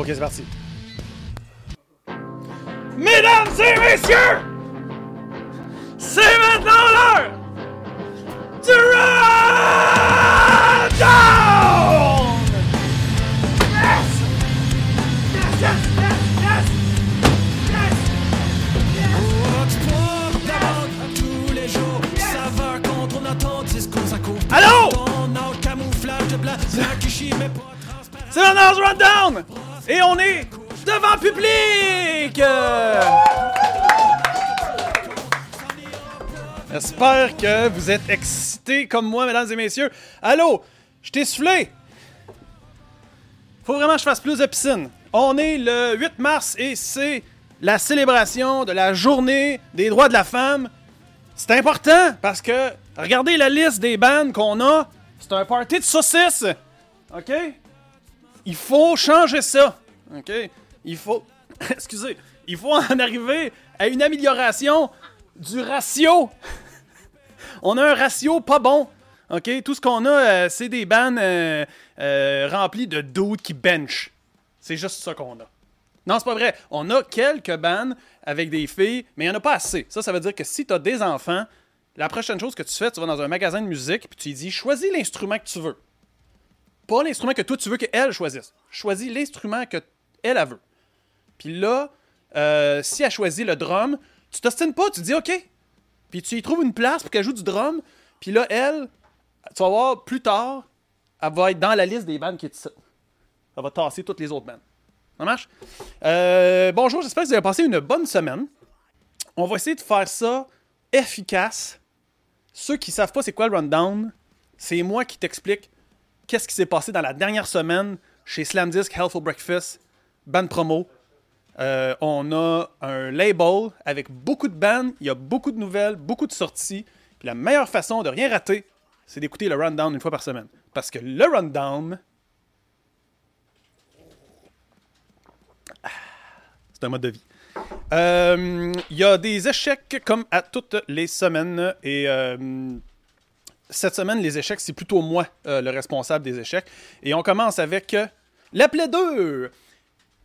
Ok, c'est parti. Mesdames et messieurs, c'est maintenant l'heure du Rundown! Yes! Yes, yes, yes, yes! Yes! D'abord tous les jours. Ça va contre on attend, c'est ce qu'on s'accorde. Allô? C'est maintenant du Rundown! Et on est devant public! Euh, J'espère que vous êtes excités comme moi, mesdames et messieurs. Allô? Je t'ai soufflé! Faut vraiment que je fasse plus de piscine. On est le 8 mars et c'est la célébration de la journée des droits de la femme. C'est important parce que regardez la liste des bandes qu'on a. C'est un party de saucisses. OK? Il faut changer ça. OK? Il faut. Excusez. Il faut en arriver à une amélioration du ratio. On a un ratio pas bon. OK? Tout ce qu'on a, euh, c'est des bands euh, euh, remplis de dudes qui bench. C'est juste ça qu'on a. Non, c'est pas vrai. On a quelques bands avec des filles, mais il n'y en a pas assez. Ça, ça veut dire que si tu as des enfants, la prochaine chose que tu fais, tu vas dans un magasin de musique puis tu lui dis choisis l'instrument que tu veux. Pas l'instrument que toi tu veux qu'elle choisisse. Choisis l'instrument que elle, elle veut. Puis là, euh, si elle choisit le drum, tu t'ostines pas, tu dis OK. Puis tu y trouves une place pour qu'elle joue du drum. Puis là, elle, tu vas voir plus tard, elle va être dans la liste des bandes qui est ici. Elle va tasser toutes les autres bandes. Ça marche? Euh, bonjour, j'espère que vous avez passé une bonne semaine. On va essayer de faire ça efficace. Ceux qui savent pas c'est quoi le rundown, c'est moi qui t'explique qu'est-ce qui s'est passé dans la dernière semaine chez Slamdisk Healthful Breakfast, band promo. Euh, on a un label avec beaucoup de bands, il y a beaucoup de nouvelles, beaucoup de sorties. La meilleure façon de rien rater, c'est d'écouter le rundown une fois par semaine. Parce que le rundown, c'est un mode de vie. Euh, Il y a des échecs comme à toutes les semaines et euh, cette semaine, les échecs, c'est plutôt moi le responsable des échecs. Et on commence avec la plaie 2.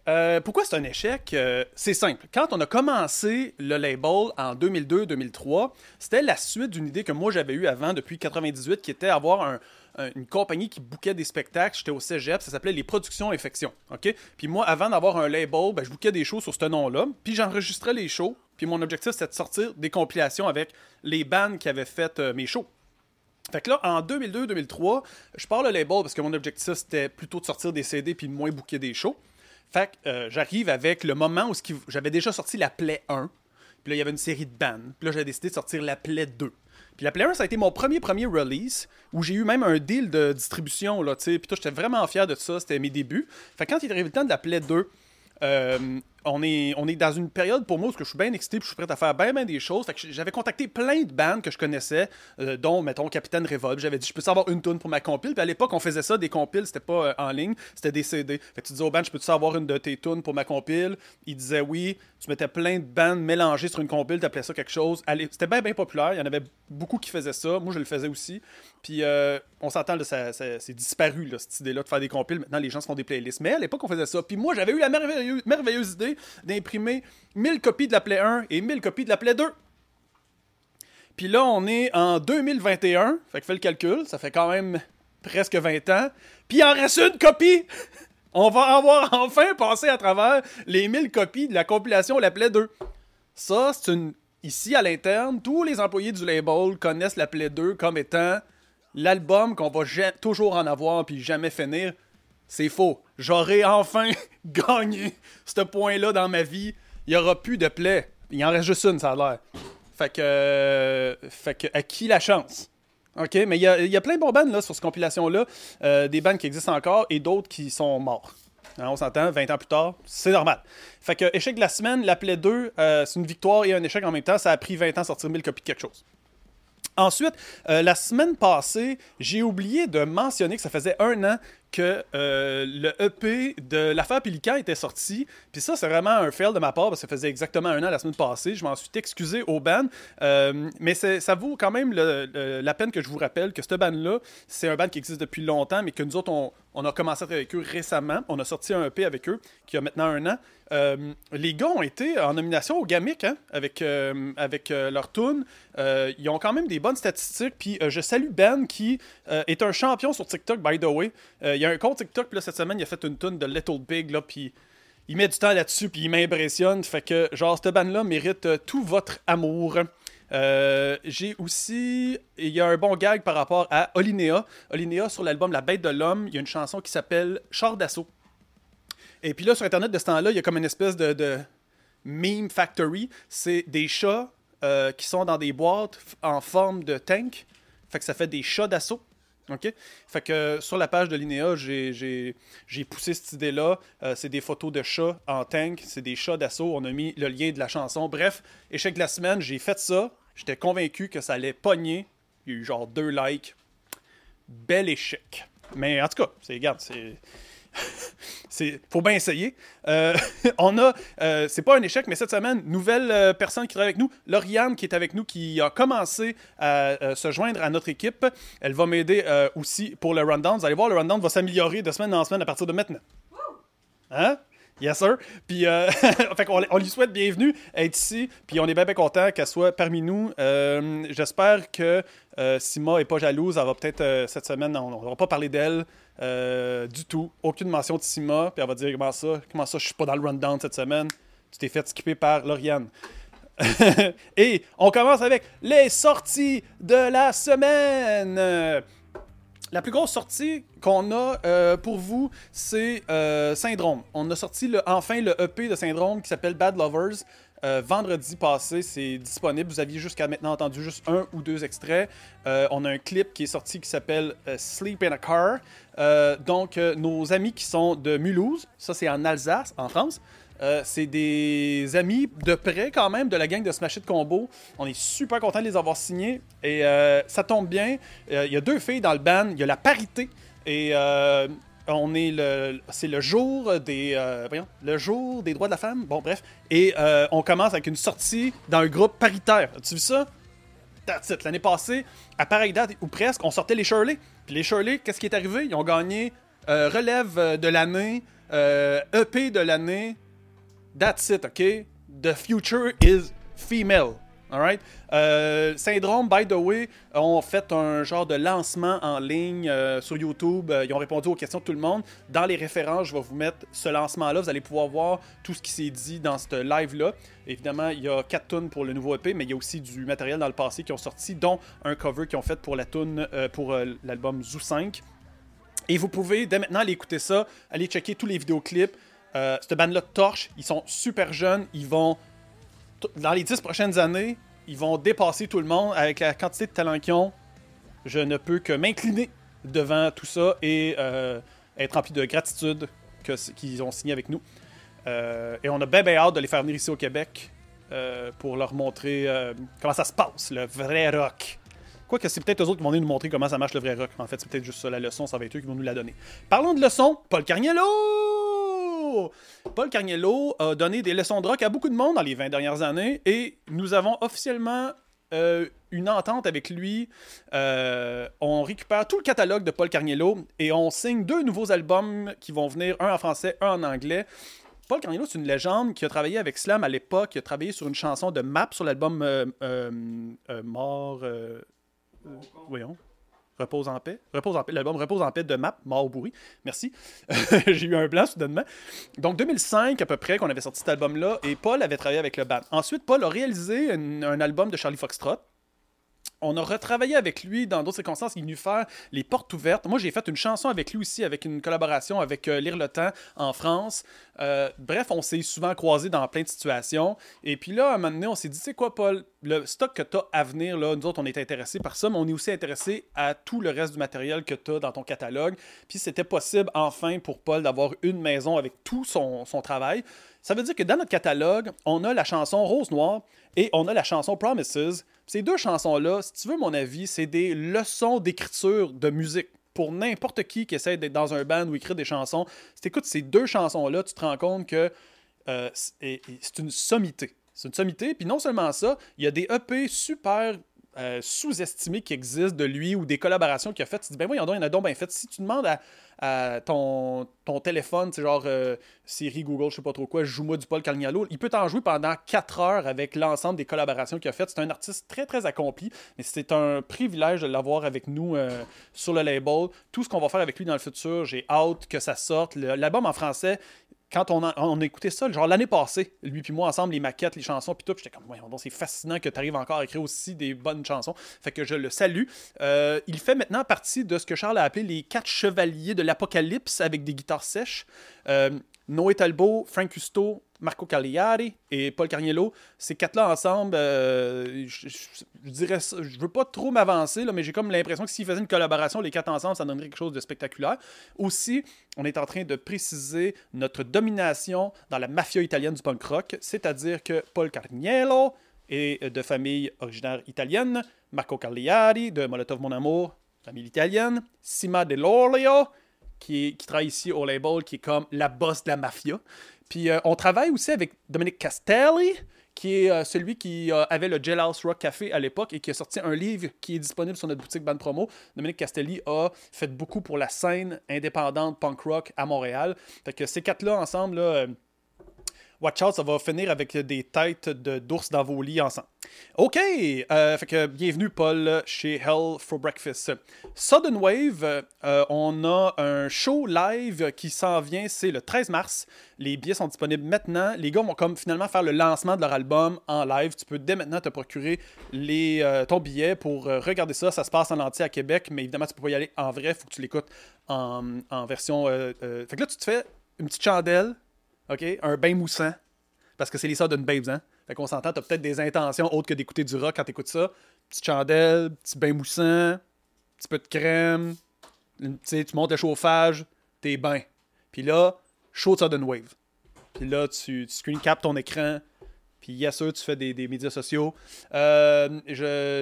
Euh, pourquoi c'est un échec? Euh, c'est simple. Quand on a commencé le label en 2002-2003, c'était la suite d'une idée que moi j'avais eue avant, depuis 98, qui était avoir un- un- une compagnie qui bouquait des spectacles. J'étais au cégep, ça s'appelait Les Productions Infection. OK? Puis moi, avant d'avoir un label, ben, je bouquais des shows sur ce nom-là, puis j'enregistrais les shows. Puis mon objectif, c'était de sortir des compilations avec les bands qui avaient fait euh, mes shows. Fait que là, en 2002-2003, je pars le label parce que mon objectif, c'était plutôt de sortir des CD puis de moins booker des shows. Fait que euh, j'arrive avec le moment où j'avais déjà sorti la Play 1. Puis là, il y avait une série de bands. Puis là, j'ai décidé de sortir la Play 2. Puis la Play 1, ça a été mon premier premier release où j'ai eu même un deal de distribution, là. Puis j'étais vraiment fier de ça. C'était mes débuts. Fait que quand il est arrivé le temps de la Play 2, euh, on, est, dans une période pour moi où je suis bien excité je suis prêt à faire bien, bien des choses. J'avais contacté plein de bands que je connaissais, euh, dont, mettons, Capitaine Révolte. J'avais dit, je peux savoir une tune pour ma compile. Puis à l'époque, on faisait ça, des compiles, c'était pas euh, en ligne, c'était des CD. Fait que tu disais au band, je peux savoir une de tes tunes pour ma compile? Il disait oui. Tu mettais plein de bands mélangées sur une compile, t'appelais ça quelque chose. C'était bien, bien populaire. Il y en avait beaucoup qui faisaient ça. Moi, je le faisais aussi. Puis euh, on s'entend, ça, ça- c'est disparu, là, cette idée-là de faire des compiles. Maintenant, les gens se font des playlists. Mais à l'époque, on faisait ça. Puis moi, j'avais eu la merveilleuse, merveilleuse idée d'imprimer 1000 copies de la Play 1 et 1000 copies de la Play 2. Puis là, on est en 2021. Fait que fais le calcul. Ça fait quand même presque 20 ans. Puis il en reste une copie. On va avoir enfin passé à travers les 1000 copies de la compilation La Play 2. Ça, c'est une. Ici, à l'interne, tous les employés du label connaissent la Play 2 comme étant l'album qu'on va toujours en avoir puis jamais finir. C'est faux. J'aurai enfin gagné ce point-là dans ma vie. Il n'y aura plus de play. Il en reste juste une, ça a l'air. Fait que. euh, fait que, à qui la chance? OK, mais il y a, y a plein de bons bands là, sur cette compilation-là. Euh, des bands qui existent encore et d'autres qui sont morts. Hein, on s'entend, 20 ans plus tard, c'est normal. Fait que échec de la semaine, la Play 2, euh, c'est une victoire et un échec en même temps. Ça a pris 20 ans de sortir 1000 copies de quelque chose. Ensuite, euh, la semaine passée, j'ai oublié de mentionner que ça faisait un an que euh, le EP de l'affaire Pélican était sorti. Puis ça, c'est vraiment un fail de ma part parce que ça faisait exactement un an la semaine passée. Je m'en suis excusé au band. Euh, mais ça vaut quand même la peine que je vous rappelle que ce band-là, c'est un band qui existe depuis longtemps, mais que nous autres, on, a commencé à travailler avec eux récemment. On a sorti un EP avec eux qui a maintenant un an. Euh, les gars ont été en nomination au Gamic hein, avec, avec leur tune. Ils ont quand même des bonnes statistiques. Puis je salue Ben qui est un champion sur TikTok, by the way. Il y a un compte TikTok, puis là, cette semaine, il a fait une tune de Little Big, là, puis il met du temps là-dessus, puis il m'impressionne. Fait que, genre, cette band-là mérite euh, tout votre amour. Euh, J'ai aussi. Il y a un bon gag par rapport à Olinéa. Olinéa, sur l'album La Bête de l'Homme, il y a une chanson qui s'appelle Char d'assaut. Et puis là, sur Internet de ce temps-là, il y a comme une espèce de, meme factory. C'est des chats euh, qui sont dans des boîtes en forme de tank. Fait que ça fait des chats d'assaut. OK? Fait que sur la page de j'ai j'ai poussé cette idée-là. Euh, c'est des photos de chats en tank. C'est des chats d'assaut. On a mis le lien de la chanson. Bref, échec de la semaine, j'ai fait ça. J'étais convaincu que ça allait pogner. Il y a eu genre deux likes. Bel échec. Mais en tout cas, c'est, regarde, c'est c'est faut bien essayer. Euh, on a, euh, c'est pas un échec, mais cette semaine, nouvelle euh, personne qui travaille avec nous, Lauriane qui est avec nous, qui a commencé à euh, se joindre à notre équipe. Elle va m'aider euh, aussi pour le rundown. Vous allez voir, le rundown va s'améliorer de semaine en semaine à partir de maintenant. Hein? Yes, sir. Puis, euh, on lui souhaite bienvenue être ici. Puis, on est bien, bien content qu'elle soit parmi nous. Euh, J'espère que euh, Sima est pas jalouse. Elle va peut-être, euh, cette semaine, on ne va pas parler d'elle du tout. Aucune mention de Sima. Puis, elle va dire comment ça, comment ça, je suis pas dans le rundown cette semaine. Tu t'es fait skipper par Lauriane. Et on commence avec les sorties de la semaine. La plus grosse sortie qu'on a euh, pour vous, c'est euh, Syndrome. On a sorti enfin le EP de Syndrome qui s'appelle Bad Lovers. Euh, vendredi passé, c'est disponible. Vous aviez jusqu'à maintenant entendu juste un ou deux extraits. On a un clip qui est sorti qui s'appelle Sleep in a Car. Donc, nos amis qui sont de Mulhouse, ça c'est en Alsace, en France. Euh, c'est des amis de près quand même de la gang de Smash It Combo. On est super content de les avoir signés. Et euh, ça tombe bien. Euh, Il y a deux filles dans le band. Il y a la parité. Et on est le, c'est le jour des, voyons, le jour des droits de la femme. Bon, bref. Et on commence avec une sortie dans un groupe paritaire. As-tu vu ça? L'année passée, à pareille date ou presque, on sortait les Shirley. Puis les Shirley, qu'est-ce qui est arrivé? Ils ont gagné relève de l'année, EP de l'année. That's it, OK? The future is female. Alright? Euh, Syndrome, by the way, ont fait un genre de lancement en ligne euh, sur YouTube. Euh, ils ont répondu aux questions de tout le monde. Dans les références, je vais vous mettre ce lancement-là. Vous allez pouvoir voir tout ce qui s'est dit dans ce live-là. Évidemment, il y a 4 tunes pour le nouveau EP, mais il y a aussi du matériel dans le passé qui ont sorti, dont un cover qu'ils ont fait pour la tune, pour l'album Zoo 5. Et vous pouvez dès maintenant aller écouter ça, aller checker tous les vidéoclips. Euh, cette bande-là torche, ils sont super jeunes, ils vont, dans les 10 prochaines années, ils vont dépasser tout le monde avec la quantité de talent qu'ils ont. Je ne peux que m'incliner devant tout ça et euh, être rempli de gratitude qu'ils ont signé avec nous. Euh, et on a bien, bien hâte de les faire venir ici au Québec euh, pour leur montrer comment ça se passe, le vrai rock. Quoique c'est peut-être eux autres qui vont nous montrer comment ça marche le vrai rock. En fait, c'est peut-être juste ça la leçon, ça va être eux qui vont nous la donner. Parlons de leçons, Paul Carniello! Paul Carniello a donné des leçons de rock à beaucoup de monde dans les 20 dernières années et nous avons officiellement euh, une entente avec lui. Euh, on récupère tout le catalogue de Paul Carniello et on signe deux nouveaux albums qui vont venir, un en français, un en anglais. Paul Carniello, c'est une légende qui a travaillé avec Slam à l'époque, qui a travaillé sur une chanson de Map sur l'album euh, Mort. voyons. Repose en paix. Repose en paix. L'album Repose en paix de Map, Mort au bourri. Merci. J'ai eu un blanc soudainement. Donc 2005 à peu près qu'on avait sorti cet album-là et Paul avait travaillé avec le band. Ensuite, Paul a réalisé un, un album de Charlie Foxtrot. On a retravaillé avec lui dans d'autres circonstances. Il venu faire les portes ouvertes. Moi, j'ai fait une chanson avec lui aussi, avec une collaboration avec euh, Lire le Temps en France. Euh, bref, on s'est souvent croisés dans plein de situations. Et puis là, à un moment donné, on s'est dit, c'est quoi, Paul, le stock que tu as à venir, là, nous autres, on est intéressés par ça, mais on est aussi intéressés à tout le reste du matériel que tu as dans ton catalogue. Puis c'était possible, enfin, pour Paul d'avoir une maison avec tout son, son travail. Ça veut dire que dans notre catalogue, on a la chanson Rose Noire et on a la chanson Promises. Ces deux chansons-là, si tu veux mon avis, c'est des leçons d'écriture de musique. pour n'importe qui qui essaie d'être dans un band ou écrire des chansons, si tu écoutes ces deux chansons-là, tu te rends compte que euh, c'est une sommité. C'est une sommité. Puis non seulement ça, il y a des EP super euh, sous-estimés qui existent de lui ou des collaborations qu'il a faites. Tu te dis, ben il y en a donc bien fait. Si tu demandes à, ton, téléphone, c'est genre euh, Siri, Google, je sais pas trop quoi, joue-moi du Paul Carnialo, il peut t'en jouer pendant 4 heures avec l'ensemble des collaborations qu'il a faites. C'est un artiste très, très accompli, mais c'est un privilège de l'avoir avec nous euh, sur le label. Tout ce qu'on va faire avec lui dans le futur, j'ai hâte que ça sorte. L'album en français, quand on a, on écouté ça, genre l'année passée, lui puis moi ensemble, les maquettes, les chansons, puis tout, j'étais comme, voyons c'est fascinant que tu arrives encore à écrire aussi des bonnes chansons. Fait que je le salue. Euh, il fait maintenant partie de ce que Charles a appelé les quatre chevaliers de l'apocalypse avec des guitares sèches. Euh, Noé Talbot, Frank Custo, Marco Cagliari et Paul Carniello, ces quatre-là ensemble, euh, je, je- je dirais je veux pas trop m'avancer, mais j'ai comme l'impression que s'ils faisaient une collaboration, les quatre ensemble, ça donnerait quelque chose de spectaculaire. Aussi, on est en train de préciser notre domination dans la mafia italienne du punk rock, c'est-à-dire que Paul Carniello est de famille originaire italienne, Marco Cagliari de Molotov Mon Amour, famille italienne, Sima Dell'Olio, qui, est- qui travaille ici au label, qui est comme la boss de la mafia. Puis euh, on travaille aussi avec Dominique Castelli, qui est euh, celui qui euh, avait le Jailhouse Rock Café à l'époque et qui a sorti un livre qui est disponible sur notre boutique Band Promo. Dominique Castelli a fait beaucoup pour la scène indépendante punk rock à Montréal. Fait que ces quatre-là ensemble, Watch out, ça va finir avec des têtes d'ours dans vos lits ensemble. OK, euh, fait que bienvenue Paul chez Hell for Breakfast. Sudden Wave, euh, on a un show live qui s'en vient, c'est le 13 mars. Les billets sont disponibles maintenant. Les gars vont comme finalement faire le lancement de leur album en live. Tu peux dès maintenant te procurer les, euh, ton billet pour regarder ça. Ça se passe en entier à Québec, mais évidemment tu peux pas y aller en vrai. faut que tu l'écoutes en, en version. Fait que là tu te fais une petite chandelle, OK, un bain moussant. Parce que c'est les Sudden Babes, hein? Fait qu'on s'entend, t'as peut-être des intentions autres que d'écouter du rock quand t'écoutes ça. Petite chandelle, petit bain moussant, petit peu de crème, tu montes le chauffage, t'es bain. Puis là, chaud de Sudden Wave. Puis là, tu, tu screen cap ton écran. Puis yes, sûr, tu fais des, des médias sociaux. Euh,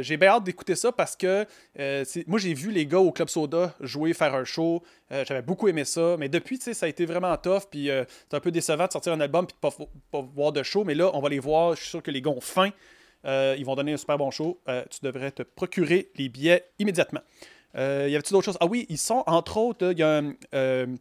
j'ai bien hâte d'écouter ça parce que euh, moi, j'ai vu les gars au Club Soda jouer, faire un show. Euh, J'avais beaucoup aimé ça. Mais depuis, tu sais, ça a été vraiment tough. Puis c'est un peu décevant de sortir un album puis de pas, pas voir de show. Mais là, on va les voir. Je suis sûr que les gars ont faim. Ils vont donner un super bon show. Tu devrais te procurer les billets immédiatement. Y avait-tu d'autres choses? Ah oui, ils sont, entre autres, il y a un,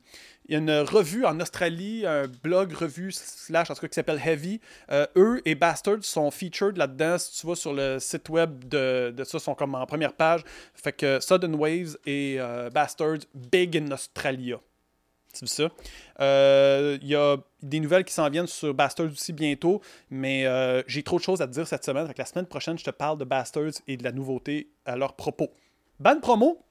il y a une revue en Australie, un blog revue slash en tout cas qui s'appelle Heavy. Euh, eux et Bastards sont featured là-dedans. Si tu vas sur le site web de, de ça, sont comme en première page. Fait que Sudden Waves et euh, Bastards, big in Australia. Vu ça? Euh, Il y a des nouvelles qui s'en viennent sur Bastards aussi bientôt, mais j'ai trop de choses à te dire cette semaine. Fait que la semaine prochaine, je te parle de Bastards et de la nouveauté à leur propos. Ban promo,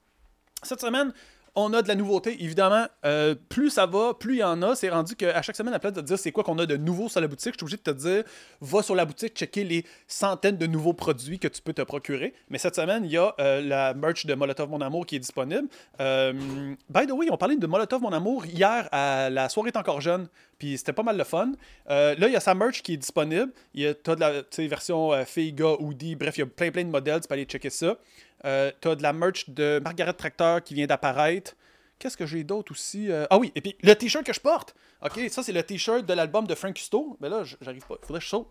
cette semaine, on a de la nouveauté. Évidemment, euh, plus ça va, plus il y en a. C'est rendu qu'à chaque semaine, à place de te dire c'est quoi qu'on a de nouveau sur la boutique, je suis obligé de te dire va sur la boutique, checker les centaines de nouveaux produits que tu peux te procurer. Mais cette semaine, il y a euh, la merch de Molotov Mon Amour qui est disponible. Euh, by the way, on parlait de Molotov Mon Amour hier à la soirée est encore jeune. Puis c'était pas mal le fun. Là, il y a sa merch qui est disponible. Il y a t'as de la version fille, gars, hoodie. Bref, il y a plein plein de modèles. Tu peux aller checker ça. Euh, t'as de la merch de Margaret Tracteur qui vient d'apparaître. Qu'est-ce que j'ai d'autre aussi? Euh, Ah oui, et puis le t-shirt que je porte. OK, ça c'est le t-shirt de l'album de Frank Custo. Mais là, j- j'arrive pas. Faudrait que je saute.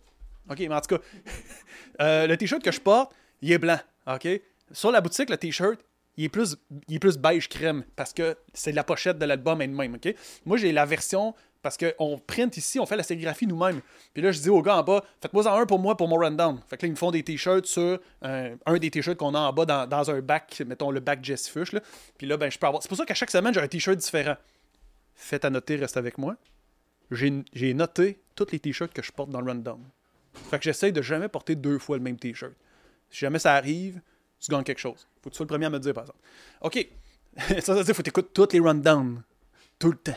OK, mais en tout cas, euh, le t-shirt que je porte, il est blanc. OK? Sur la boutique, le t-shirt, il est plus, il est plus beige crème parce que c'est la pochette de l'album elle-même. OK? Moi, j'ai la version parce qu'on print ici, on fait la sérigraphie nous-mêmes. Puis là, je dis aux gars en bas, faites-moi en un pour moi pour mon rundown. Fait que là, ils me font des t-shirts sur euh, un des t-shirts qu'on a en bas dans, un bac, mettons le bac Jess Fush. Là. Puis là, ben, je peux avoir. C'est pour ça qu'à chaque semaine, j'ai un t-shirt différent. Faites à noter, reste avec moi. J'ai noté tous les t-shirts que je porte dans le rundown. Fait que j'essaye de jamais porter deux fois le même t-shirt. Si jamais ça arrive, tu gagnes quelque chose. Faut que tu sois le premier à me dire, par exemple. OK. ça, ça veut dire faut que tu écoutes tous les rundowns. Tout le temps.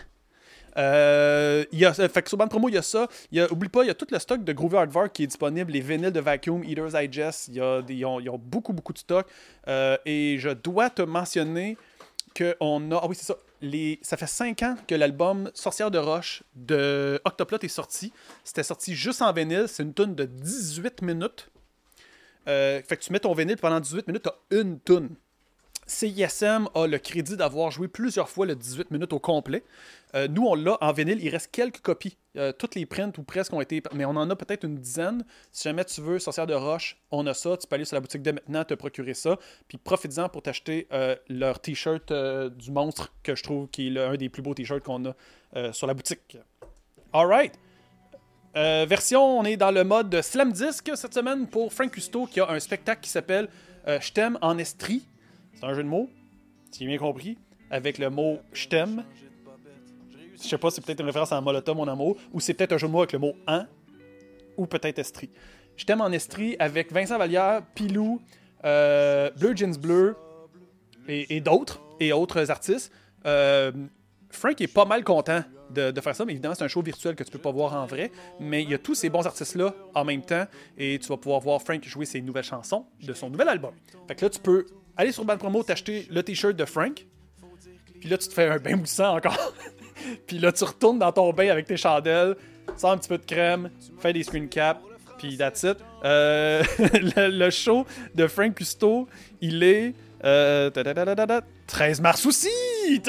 Euh, il y a, fait que sur Band Promo, il y a ça. Y a, oublie pas, il y a tout le stock de Groovy Hardware qui est disponible, les vinyles de Vacuum, Eaters Digest. Il y a ils, ont, beaucoup, beaucoup de stock. Euh, et je dois te mentionner qu'on a. Ah oui, c'est ça. Les, ça fait 5 ans que l'album Sorcière de Roche de Octoplot est sorti. C'était sorti juste en vinyle. C'est une tune de 18 minutes. Euh, fait que tu mets ton vinyle pendant 18 minutes, tu as une tune. CISM a le crédit d'avoir joué plusieurs fois le 18 minutes au complet. Euh, nous, on l'a en vinyle. Il reste quelques copies. Euh, toutes les prints ou presque ont été. Mais on en a peut-être une dizaine. Si jamais tu veux Sorcière de Roche, on a ça. Tu peux aller sur la boutique dès maintenant, te procurer ça. Puis profites-en pour t'acheter euh, leur t-shirt du monstre, que je trouve qui est l'un des plus beaux t-shirts qu'on a sur la boutique. Alright. Version, on est dans le mode Slam Disc cette semaine pour Frank Custo qui a un spectacle qui s'appelle Je t'aime en estrie. C'est un jeu de mots, si j'ai bien compris, avec le mot Je t'aime. Je sais pas, c'est peut-être une référence à Molotov, mon amour, ou c'est peut-être un jeu de mots avec le mot en, ou peut-être estrie. Je t'aime en estrie avec Vincent Vallière, Pilou, euh, Bleu Jeans Bleu et, d'autres, et autres artistes. Euh, Frank est pas mal content de, de faire ça, mais évidemment, c'est un show virtuel que tu peux pas voir en vrai. Mais il y a tous ces bons artistes-là en même temps, et tu vas pouvoir voir Frank jouer ses nouvelles chansons de son nouvel album. Fait que là, tu peux aller sur Band Promo, t'acheter le t-shirt de Frank, puis là, tu te fais un bain moussant encore. puis là, tu retournes dans ton bain avec tes chandelles, sors un petit peu de crème, fais des screen caps, puis that's it. Euh, le, show de Frank Custo, il est. euh, tadadadadada, 13 mars aussi!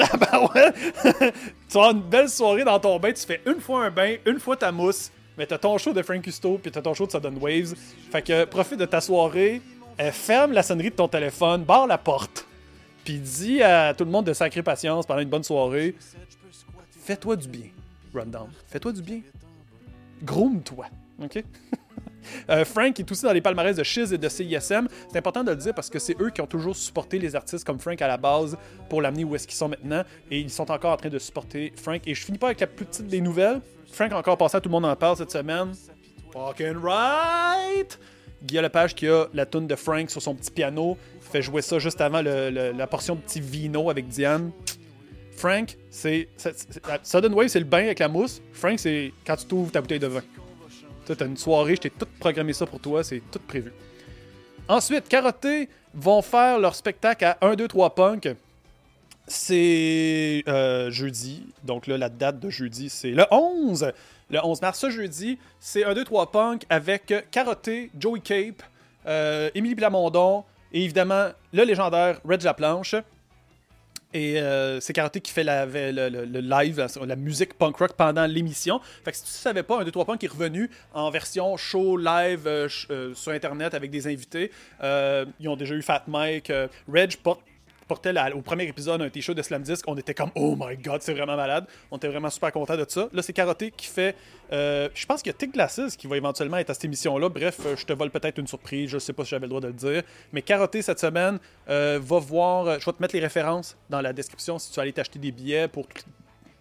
Tu as une belle soirée dans ton bain, tu fais une fois un bain, une fois ta mousse, mais t'as ton show de Frank Custo, puis t'as ton show de Sudden Waves. Fait que profite de ta soirée, euh, ferme la sonnerie de ton téléphone, barre la porte, puis dis à tout le monde de sacrer patience pendant une bonne soirée. Fais-toi du bien, Rundown. Fais-toi du bien. Groom-toi. OK? Euh, Frank est aussi dans les palmarès de Shiz et de CISM. C'est important de le dire parce que c'est eux qui ont toujours supporté les artistes comme Frank à la base pour l'amener où est-ce qu'ils sont maintenant. Et ils sont encore en train de supporter Frank. Et je finis pas avec la plus petite des nouvelles. Frank a encore passé à tout le monde en parle cette semaine. Fucking right! Guy Lepage qui a la tune de Frank sur son petit piano. Il fait jouer ça juste avant la portion de petit vino avec Diane. Frank, c'est. Sudden Wave, c'est le bain avec la mousse. Frank, c'est quand tu t'ouvres ta bouteille de vin. Tu as une soirée, je t'ai tout programmé ça pour toi, c'est tout prévu. Ensuite, Karaté vont faire leur spectacle à 1, 2, 3 Punk. C'est euh, jeudi. Donc là, la date de jeudi, c'est le 11. Le 11 mars, ce jeudi, c'est 1, 2, 3 Punk avec Karaté, Joey Cape, euh, Émilie Blamondon et évidemment le légendaire Reg Laplanche. Et euh, c'est Karaté qui fait la- le, live, la, musique punk rock pendant l'émission. Fait que si tu savais pas, un 2 3 Punk est revenu en version show live euh, euh, sur Internet avec des invités. Ils ont déjà eu Fat Mike. Reg porte- portait au premier épisode un t-shirt de Slam Disc. On était comme Oh my god, c'est vraiment malade. On était vraiment super content de ça. Là, c'est Karaté qui fait. euh, je pense qu'il y a Tick Glasses qui va éventuellement être à cette émission-là. Bref, euh, je te vole peut-être une surprise. Je sais pas si j'avais le droit de le dire. Mais Karaté cette semaine euh, va voir. Je vais te mettre les références dans la description si tu veux aller t'acheter des billets pour tout,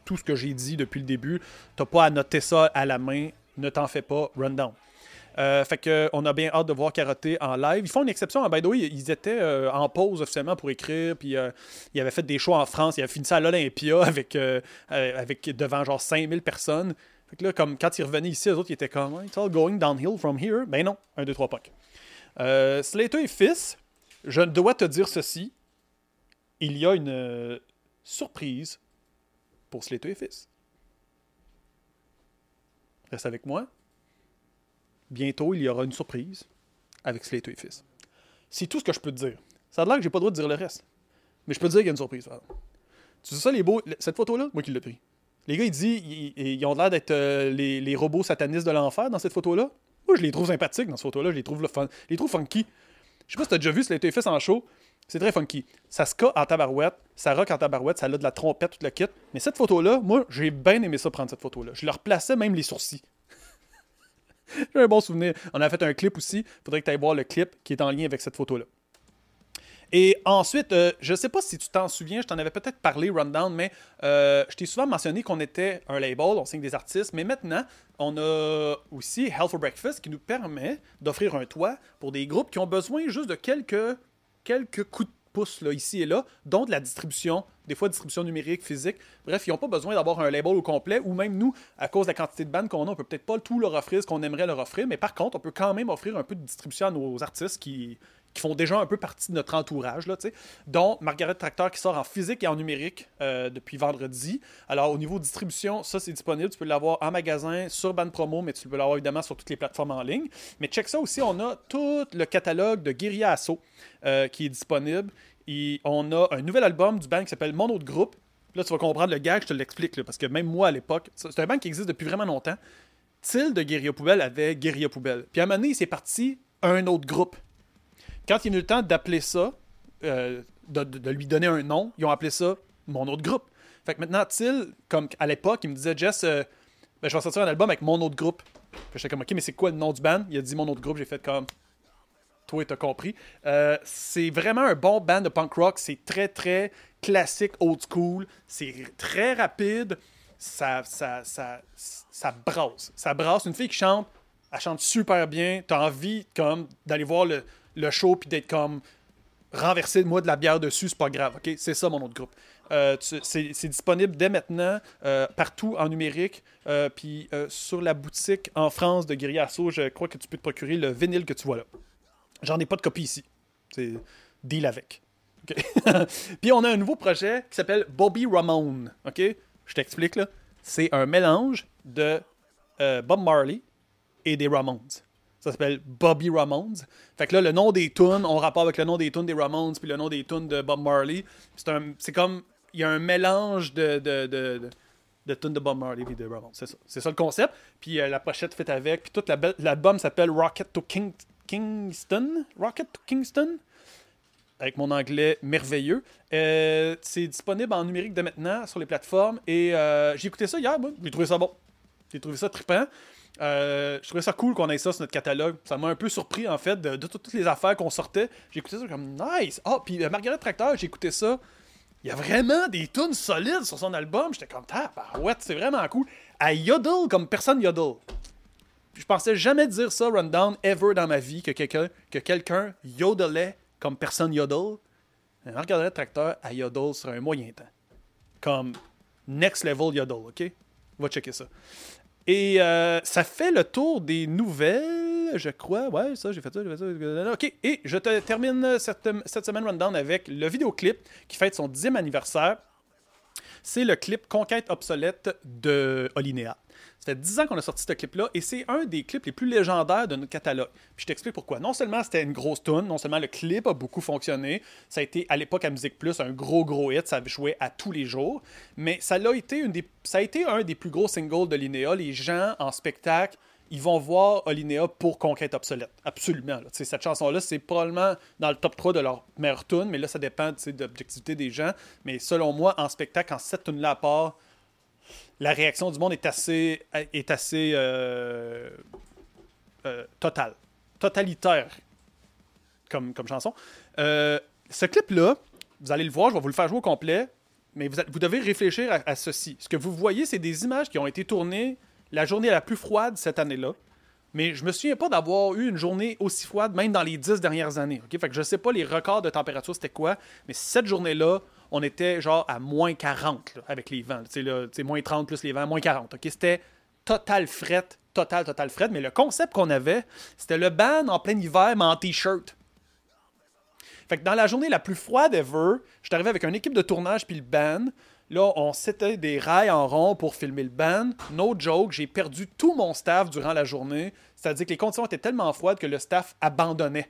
tout ce que j'ai dit depuis le début. T'as pas à noter ça à la main. Ne t'en fais pas. Rundown. Euh, fait que on a bien hâte de voir Karaté en live. Ils font une exception. hein. By the way, ils étaient euh, en pause officiellement pour écrire. Puis euh, ils avaient fait des shows en France. Ils avaient fini ça à l'Olympia avec, euh, avec devant genre 5000 personnes. Fait que là, comme quand ils revenaient ici, les autres ils étaient comme It's all going downhill from here. Ben non, 1, 2, 3 punk. Slater et Fils, je dois te dire ceci. Il y a une surprise pour Slater et Fils. Reste avec moi bientôt, il y aura une surprise avec Slater et Fils. C'est tout ce que je peux te dire. Ça a l'air que j'ai pas le droit de dire le reste. Mais je peux te dire qu'il y a une surprise. Tu sais ça, les beaux. Cette photo-là, moi qui l'ai pris. Les gars, ils disent, ils, ont l'air d'être euh, les, robots satanistes de l'enfer dans cette photo-là. Moi, je les trouve sympathiques dans cette photo-là. Je les trouve, le je les trouve funky. Je sais pas si t'as déjà vu Slater et Fils en show. C'est très funky. Ça se en tabarouette, ça rock en tabarouette, ça a de la trompette, toute la kit. Mais cette photo-là, moi, j'ai bien aimé ça prendre cette photo-là. Je leur plaçais même les sourcils. J'ai un bon souvenir. On a fait un clip aussi. Faudrait que tu ailles voir le clip qui est en lien avec cette photo-là. Et ensuite, euh, je sais pas si tu t'en souviens, je t'en avais peut-être parlé, Rundown, mais euh, je t'ai souvent mentionné qu'on était un label, on signe des artistes, mais maintenant, on a aussi Hell for Breakfast qui nous permet d'offrir un toit pour des groupes qui ont besoin juste de quelques, quelques coups de pouce là, ici et là, dont de la distribution, des fois distribution numérique, physique. Bref, ils n'ont pas besoin d'avoir un label au complet, ou même nous, à cause de la quantité de bandes qu'on a, on peut peut-être pas tout leur offrir ce qu'on aimerait leur offrir, mais par contre, on peut quand même offrir un peu de distribution à nos artistes qui, qui font déjà un peu partie de notre entourage, là, dont Margaret Tractor qui sort en physique et en numérique euh, depuis vendredi. Alors, au niveau distribution, ça, c'est disponible. Tu peux l'avoir en magasin, sur Band Promo, mais tu peux l'avoir évidemment sur toutes les plateformes en ligne. Mais check ça aussi, on a tout le catalogue de Guerilla Asso euh, qui est disponible. Et on a un nouvel album du band qui s'appelle Mon autre groupe. Là, tu vas comprendre le gag, je te l'explique, parce que même moi à l'époque, c'est un band qui existe depuis vraiment longtemps. Till de Guérilla Poubelle avait Guérilla Poubelle. Puis à un moment donné, c'est parti un autre groupe. Quand il y a eu le temps d'appeler ça, euh, de, lui donner un nom, ils ont appelé ça mon autre groupe. Fait que maintenant, Till, comme à l'époque, il me disait, Jess, euh, ben, je vais sortir un album avec mon autre groupe. J'étais comme, ok, mais c'est quoi le nom du band? Il a dit mon autre groupe, j'ai fait comme, toi, t'as compris. Euh, c'est vraiment un bon band de punk rock. C'est très, très classique, old school. C'est très rapide. Ça, ça, ça, ça brasse. Ça brasse. Une fille qui chante, elle chante super bien. T'as envie comme d'aller voir le, le show puis d'être comme renverser moi de la bière dessus, c'est pas grave. ok? C'est ça mon autre groupe. Euh, c'est disponible dès maintenant euh, partout en numérique. euh, puis sur la boutique en France de Guerrier Assaut, je crois que tu peux te procurer le vinyle que tu vois là. J'en ai pas de copie ici. C'est deal avec. Puis on a un nouveau projet qui s'appelle Bobby Ramone. OK? Je t'explique là. C'est un mélange de Bob Marley et des Ramones. Ça s'appelle Bobby Ramones. Fait que là, le nom des tunes, on rapport avec le nom des tunes des Ramones puis le nom des tunes de Bob Marley. C'est comme, il y a un mélange de, de, de, de, tunes de Bob Marley et de Ramones. C'est ça. C'est ça le concept. Puis euh, la pochette fait avec. Puis l'album s'appelle Rocket to King- Kingston? Rocket to Kingston? Avec mon anglais merveilleux. Euh, c'est disponible en numérique de maintenant sur les plateformes. Et euh, j'ai écouté ça hier. J'ai trouvé ça bon. J'ai trouvé ça trippant. Euh, je trouvais ça cool qu'on ait ça sur notre catalogue. Ça m'a un peu surpris, en fait, de, toutes les affaires qu'on sortait. Écouté ça comme nice. Ah, puis euh, Margaret Tracteur, écouté ça. Il y a vraiment des tunes solides sur son album. J'étais comme, ah, ouais, c'est vraiment cool. À yodel comme personne yodel. Je pensais jamais dire ça, rundown, ever dans ma vie, que quelqu'un que quelqu'un yodelait comme personne yodel. Margaret Tracteur à yodel sur un moyen temps. Comme next level yodel, ok? Va checker ça. Et euh, ça fait le tour des nouvelles, je crois. Ouais, ça, j'ai fait ça, j'ai fait ça. OK, et je te termine cette, semaine rundown avec le vidéoclip qui fête son 10e anniversaire. C'est le clip Conquête obsolète de Olinéa. Ça fait 10 ans qu'on a sorti ce clip-là et c'est un des clips les plus légendaires de notre catalogue. Puis je t'explique pourquoi. Non seulement c'était une grosse tune, non seulement le clip a beaucoup fonctionné, ça a été à l'époque à Musique Plus un gros gros hit, ça jouait à tous les jours, mais ça a été, ça a été un des plus gros singles de. Les gens en spectacle, ils vont voir Olinéa pour Conquête obsolète. Absolument. Cette chanson-là, c'est probablement dans le top 3 de leur meilleure tune, mais là, ça dépend de l'objectivité des gens. Mais selon moi, en spectacle, quand cette tune-là part, la réaction du monde est assez, est assez euh, euh, totale, totalitaire comme, chanson. Euh, ce clip-là, vous allez le voir, je vais vous le faire jouer au complet, mais vous, devez réfléchir à, à ceci. Ce que vous voyez, c'est des images qui ont été tournées la journée la plus froide cette année-là. Mais je me souviens pas d'avoir eu une journée aussi froide, même dans les dix dernières années. ok? Fait que je sais pas les records de température c'était quoi, mais cette journée-là, on était genre à moins 40 là, avec les vents. Sais, moins 30 plus les vents, moins 40. ok? C'était total fret, total, total fret. Mais le concept qu'on avait, c'était le ban en plein hiver, mais en t-shirt. Fait que dans la journée la plus froide ever, je suis arrivé avec une équipe de tournage puis le band. Là, on s'était des rails en rond pour filmer le band. No joke, j'ai perdu tout mon staff durant la journée. C'est-à-dire que les conditions étaient tellement froides que le staff abandonnait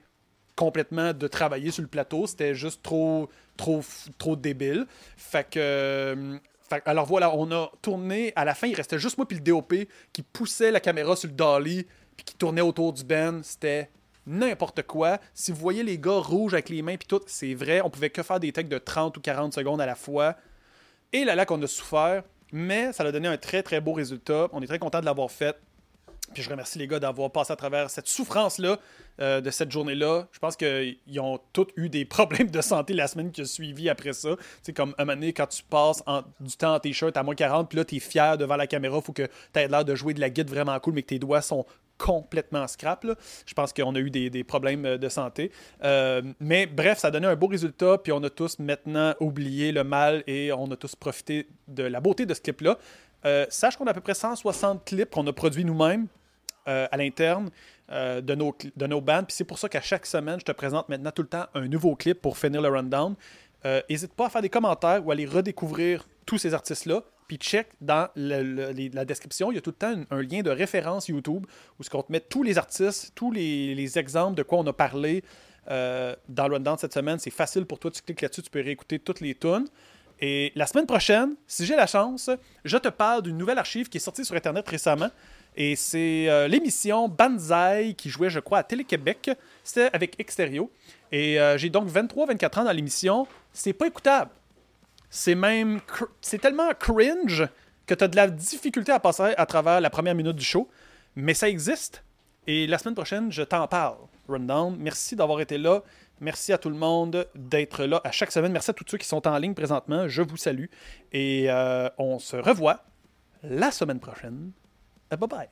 complètement de travailler sur le plateau. C'était juste trop, trop, trop débile. Fait que. euh, alors voilà, on a tourné. À la fin, il restait juste moi puis le DOP qui poussait la caméra sur le dolly puis qui tournait autour du band. C'était n'importe quoi. Si vous voyez les gars rouges avec les mains puis tout, c'est vrai. On pouvait que faire des takes de 30 ou 40 secondes à la fois. Et là, là qu'on a souffert. Mais ça a donné un très, très beau résultat. On est très content de l'avoir fait. Puis je remercie les gars d'avoir passé à travers cette souffrance-là euh, de cette journée-là. Je pense qu'ils ont tous eu des problèmes de santé la semaine qui a suivi après ça. C'est comme un moment quand tu passes du temps en t-shirt à moins 40, puis là, tu es fier devant la caméra, faut que tu aies l'air de jouer de la guide vraiment cool, mais que tes doigts sont complètement scrap. Je pense qu'on a eu des, problèmes euh, de santé. Euh, mais bref, ça a donné un beau résultat, puis on a tous maintenant oublié le mal et on a tous profité de la beauté de ce clip-là. Euh, sache qu'on a à peu près 160 clips qu'on a produits nous-mêmes à l'interne de, nos, de. Puis c'est pour ça qu'à chaque semaine, je te présente maintenant tout le temps un nouveau clip pour finir le rundown. N'hésite pas à faire des commentaires ou aller redécouvrir tous ces artistes-là. Puis check dans la description, il y a tout le temps un, lien de référence YouTube où ce qu'on te met tous les artistes, tous les, les exemples de quoi on a parlé. euh, dans le rundown cette semaine. C'est facile pour toi. Tu cliques là-dessus, tu peux réécouter toutes les tunes. Et la semaine prochaine, si j'ai la chance, je te parle d'une nouvelle archive qui est sortie sur Internet récemment. Et c'est euh, l'émission Banzai qui jouait, je crois, à Télé-Québec. C'était avec Exterio. Et euh, j'ai donc 23-24 ans dans l'émission. C'est pas écoutable. C'est même. C'est tellement cringe que tu as de la difficulté à passer à travers la première minute du show. Mais ça existe. Et la semaine prochaine, je t'en parle. Rundown. Merci d'avoir été là. Merci à tout le monde d'être là à chaque semaine. Merci à tous ceux qui sont en ligne présentement. Je vous salue. Et euh, on se revoit la semaine prochaine. Bye bye.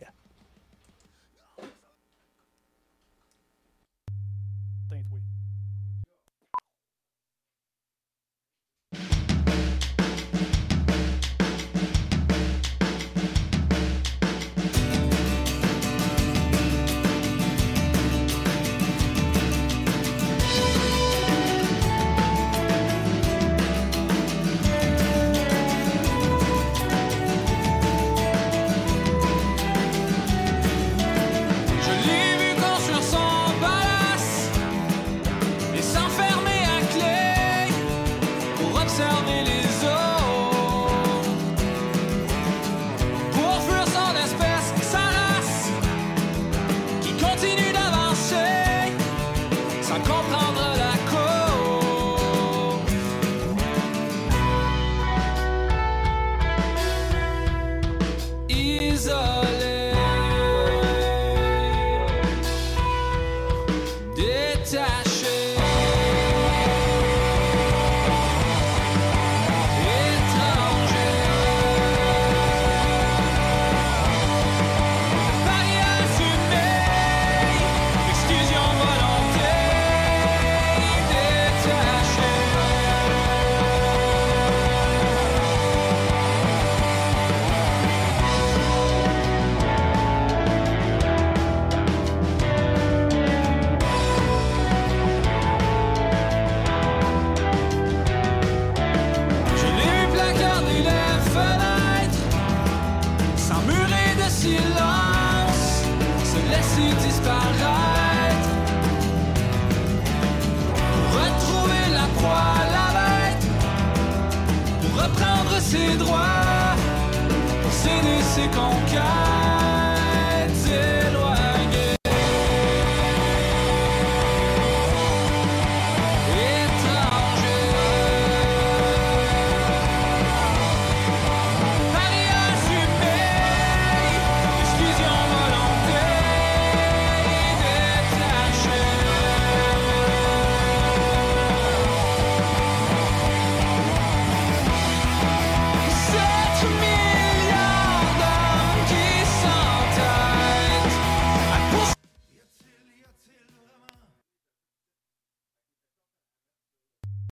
Disparaître. Pour retrouver la proie, la bête, pour reprendre ses droits, pour céder ses conquêtes.